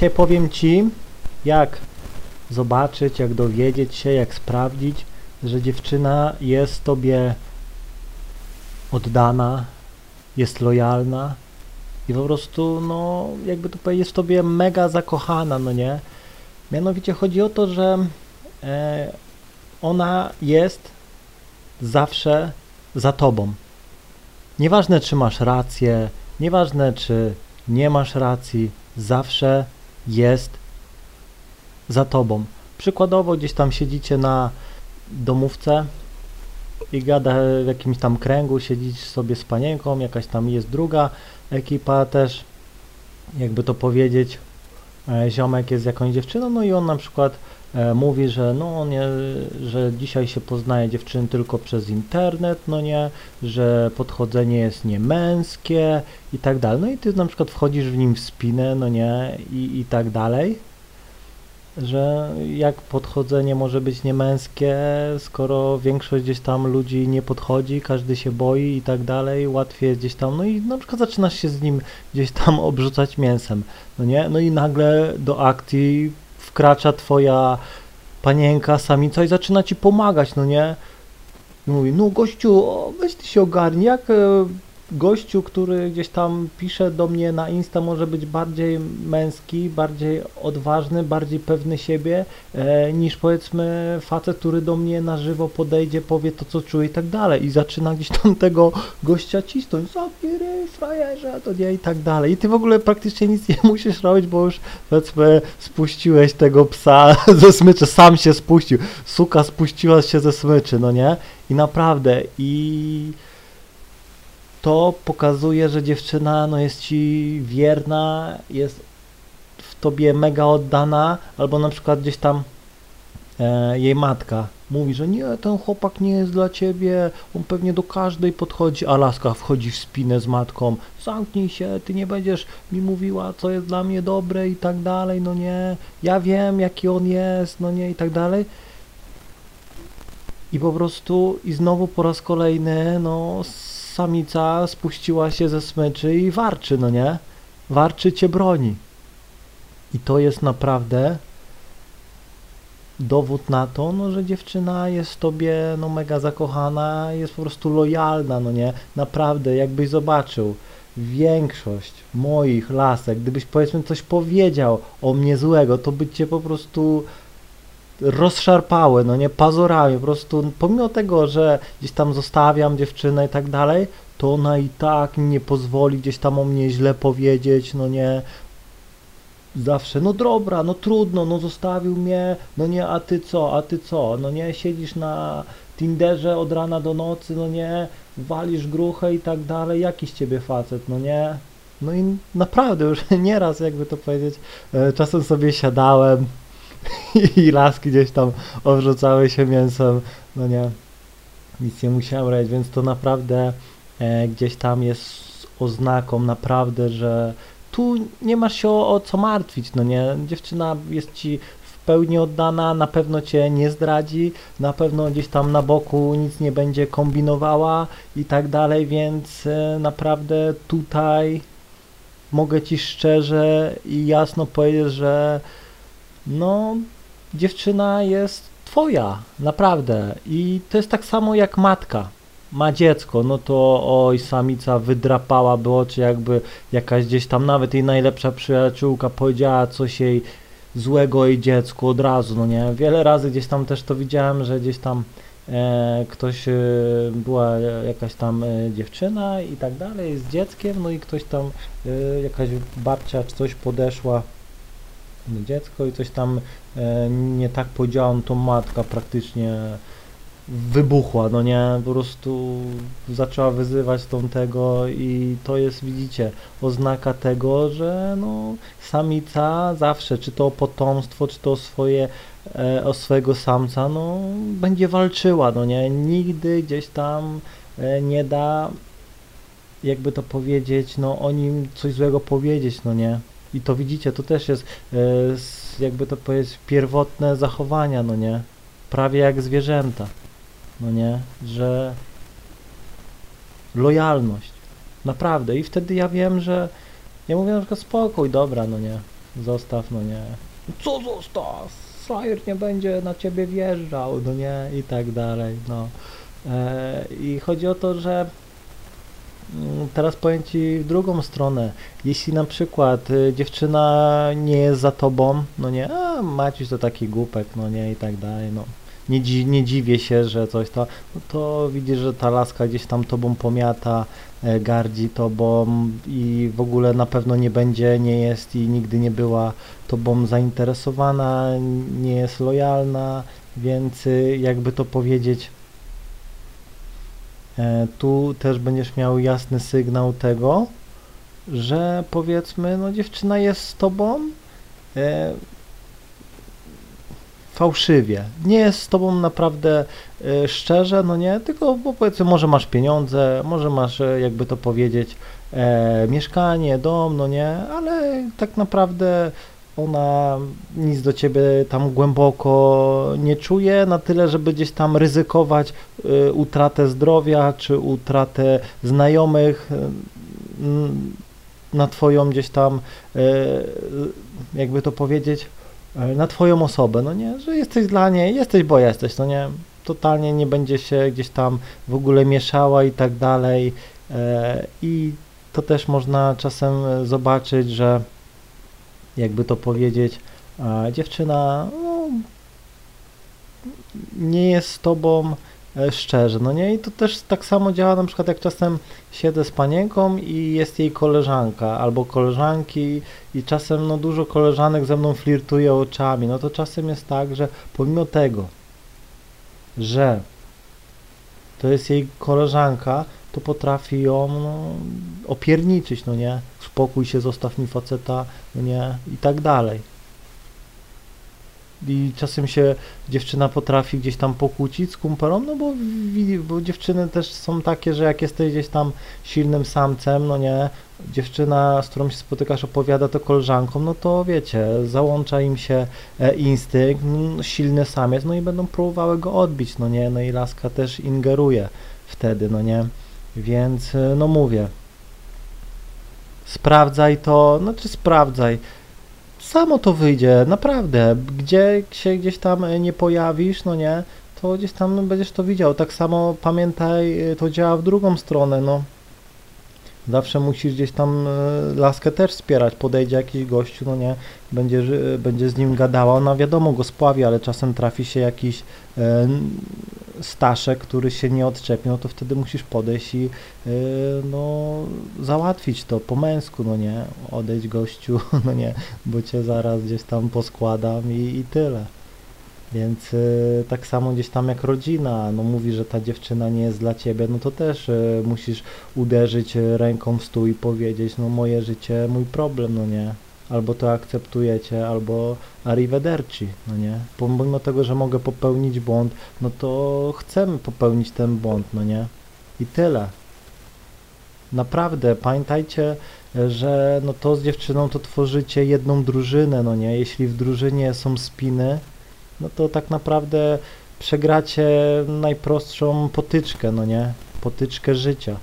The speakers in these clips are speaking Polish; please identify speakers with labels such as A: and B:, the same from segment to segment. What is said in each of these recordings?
A: dzisiaj powiem Ci, jak zobaczyć, jak dowiedzieć się, jak sprawdzić, że dziewczyna jest Tobie oddana, jest lojalna i po prostu, no, jakby to powiedzieć, jest w Tobie mega zakochana, no nie? Mianowicie chodzi o to, że e, ona jest zawsze za Tobą. Nieważne, czy masz rację, nieważne, czy nie masz racji, zawsze jest za tobą. Przykładowo gdzieś tam siedzicie na domówce i gada w jakimś tam kręgu, siedzisz sobie z panienką, jakaś tam jest druga ekipa też, jakby to powiedzieć, e, ziomek jest z jakąś dziewczyną, no i on na przykład mówi, że no nie, że dzisiaj się poznaje dziewczyny tylko przez internet, no nie, że podchodzenie jest niemęskie i tak dalej. No i ty na przykład wchodzisz w nim w spinę, no nie, i, i tak dalej że jak podchodzenie może być niemęskie, skoro większość gdzieś tam ludzi nie podchodzi, każdy się boi i tak dalej, łatwiej gdzieś tam, no i na przykład zaczynasz się z nim gdzieś tam obrzucać mięsem, no nie? No i nagle do akcji wkracza twoja panienka, samica i zaczyna ci pomagać, no nie? Mówi, no gościu, o, weź ty się ogarnij, jak e, gościu, który gdzieś tam pisze do mnie na Insta może być bardziej męski, bardziej odważny, bardziej pewny siebie e, niż powiedzmy facet, który do mnie na żywo podejdzie, powie to co czuje i tak dalej. I zaczyna gdzieś tam tego gościa cisnąć, zabieraj frajerze, to nie i tak dalej. I ty w ogóle praktycznie nic nie musisz robić, bo już powiedzmy spuściłeś tego psa ze smyczy, sam się spuścił, suka spuściła się ze smyczy, no nie? I naprawdę i to pokazuje, że dziewczyna no, jest ci wierna, jest w tobie mega oddana, albo na przykład gdzieś tam e, jej matka mówi, że nie, ten chłopak nie jest dla ciebie, on pewnie do każdej podchodzi, a laska wchodzi w spinę z matką, zamknij się, ty nie będziesz mi mówiła, co jest dla mnie dobre i tak dalej, no nie, ja wiem, jaki on jest, no nie, i tak dalej. I po prostu, i znowu po raz kolejny, no, samica spuściła się ze smyczy i warczy, no nie? Warczy cię broni. I to jest naprawdę dowód na to, no, że dziewczyna jest tobie no, mega zakochana, jest po prostu lojalna, no nie? Naprawdę, jakbyś zobaczył, większość moich lasek, gdybyś powiedzmy coś powiedział o mnie złego, to by cię po prostu rozszarpały, no nie, pazurami, po prostu pomimo tego, że gdzieś tam zostawiam dziewczynę i tak dalej, to ona i tak nie pozwoli gdzieś tam o mnie źle powiedzieć, no nie, zawsze, no dobra, no trudno, no zostawił mnie, no nie, a ty co, a ty co, no nie, siedzisz na Tinderze od rana do nocy, no nie, walisz gruchę i tak dalej, jakiś ciebie facet, no nie, no i naprawdę już nieraz, jakby to powiedzieć, e, czasem sobie siadałem, i laski gdzieś tam obrzucały się mięsem, no nie, nic nie musiałem robić, więc to naprawdę e, gdzieś tam jest oznaką naprawdę, że tu nie masz się o, o co martwić, no nie, dziewczyna jest ci w pełni oddana, na pewno cię nie zdradzi, na pewno gdzieś tam na boku nic nie będzie kombinowała i tak dalej, więc e, naprawdę tutaj mogę ci szczerze i jasno powiedzieć, że no dziewczyna jest twoja, naprawdę. I to jest tak samo jak matka. Ma dziecko, no to oj, samica wydrapałaby oczy, jakby jakaś gdzieś tam, nawet jej najlepsza przyjaciółka powiedziała coś jej złego jej dziecku od razu, no nie? Wiele razy gdzieś tam też to widziałem, że gdzieś tam e, ktoś, e, była jakaś tam e, dziewczyna i tak dalej z dzieckiem, no i ktoś tam, e, jakaś babcia czy coś podeszła dziecko i coś tam e, nie tak powiedziałam, to matka praktycznie wybuchła, no nie, po prostu zaczęła wyzywać tą tego i to jest, widzicie, oznaka tego, że no samica zawsze, czy to o potomstwo, czy to o swoje, e, o swojego samca, no będzie walczyła, no nie, nigdy gdzieś tam e, nie da, jakby to powiedzieć, no o nim coś złego powiedzieć, no nie. I to widzicie, to też jest e, jakby to powiedzieć pierwotne zachowania, no nie? Prawie jak zwierzęta, no nie? Że lojalność, naprawdę. I wtedy ja wiem, że ja mówię na przykład spokój, dobra, no nie? zostaw, no nie. Co zostaw? Frajer nie będzie na ciebie wjeżdżał, no nie, i tak dalej, no. E, I chodzi o to, że teraz powiem Ci w drugą stronę. Jeśli na przykład y, dziewczyna nie jest za tobą, no nie, a Maciuś to taki głupek, no nie, i tak dalej, no. Nie, dzi nie dziwię się, że coś to, no to widzisz, że ta laska gdzieś tam tobą pomiata, e, gardzi tobą i w ogóle na pewno nie będzie, nie jest i nigdy nie była tobą zainteresowana, nie jest lojalna, więc y, jakby to powiedzieć, tu też będziesz miał jasny sygnał tego, że powiedzmy, no dziewczyna jest z tobą e, fałszywie. Nie jest z tobą naprawdę e, szczerze, no nie, tylko bo powiedzmy, może masz pieniądze, może masz, e, jakby to powiedzieć, e, mieszkanie, dom, no nie, ale tak naprawdę ona nic do ciebie tam głęboko nie czuje, na tyle, żeby gdzieś tam ryzykować y, utratę zdrowia czy utratę znajomych y, na twoją gdzieś tam, y, jakby to powiedzieć, na twoją osobę, no nie, że jesteś dla niej, jesteś, bo jesteś, no nie, totalnie nie będzie się gdzieś tam w ogóle mieszała i tak dalej i to też można czasem zobaczyć, że jakby to powiedzieć, dziewczyna no, nie jest z tobą e, szczerze, no nie? I to też tak samo działa na przykład jak czasem siedzę z panienką i jest jej koleżanka albo koleżanki i czasem no dużo koleżanek ze mną flirtuje oczami, no to czasem jest tak, że pomimo tego, że to jest jej koleżanka, to potrafi ją no, opierniczyć, no nie? Spokój się, zostaw mi faceta, no nie? I tak dalej. I czasem się dziewczyna potrafi gdzieś tam pokłócić z kumpelą, no bo, bo dziewczyny też są takie, że jak jesteś gdzieś tam silnym samcem, no nie, dziewczyna, z którą się spotykasz, opowiada to koleżankom, no to wiecie, załącza im się e, instynkt, mm, silny samiec, no i będą próbowały go odbić, no nie, no i laska też ingeruje wtedy, no nie, więc e, no mówię, sprawdzaj to, znaczy sprawdzaj, samo to wyjdzie, naprawdę, gdzie się gdzieś tam e, nie pojawisz, no nie, to gdzieś tam będziesz to widział, tak samo pamiętaj, e, to działa w drugą stronę, no, zawsze musisz gdzieś tam laskę też wspierać, podejdzie jakiś gościu, no nie, będzie, będzie z nim gadała, ona wiadomo go spławi, ale czasem trafi się jakiś staszek, który się nie odczepi, no to wtedy musisz podejść i e, no załatwić to po męsku, no nie, odejdź gościu, no nie, bo cię zaraz gdzieś tam poskładam i, i tyle. Więc y, tak samo gdzieś tam jak rodzina, no mówi, że ta dziewczyna nie jest dla ciebie, no to też y, musisz uderzyć ręką w stół i powiedzieć, no moje życie, mój problem, no nie. Albo to akceptujecie, albo arrivederci, no nie. Pomimo tego, że mogę popełnić błąd, no to chcemy popełnić ten błąd, no nie. I tyle. Naprawdę, pamiętajcie, że no to z dziewczyną to tworzycie jedną drużynę, no nie. Jeśli w drużynie są spiny, no to tak naprawdę przegracie najprostszą potyczkę, no nie? Potyczkę życia.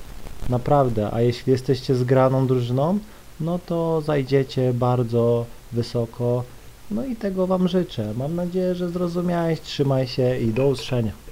A: Naprawdę. A jeśli jesteście zgraną drużyną, no to zajdziecie bardzo wysoko. No i tego Wam życzę. Mam nadzieję, że zrozumiałeś. Trzymaj się i do usłyszenia.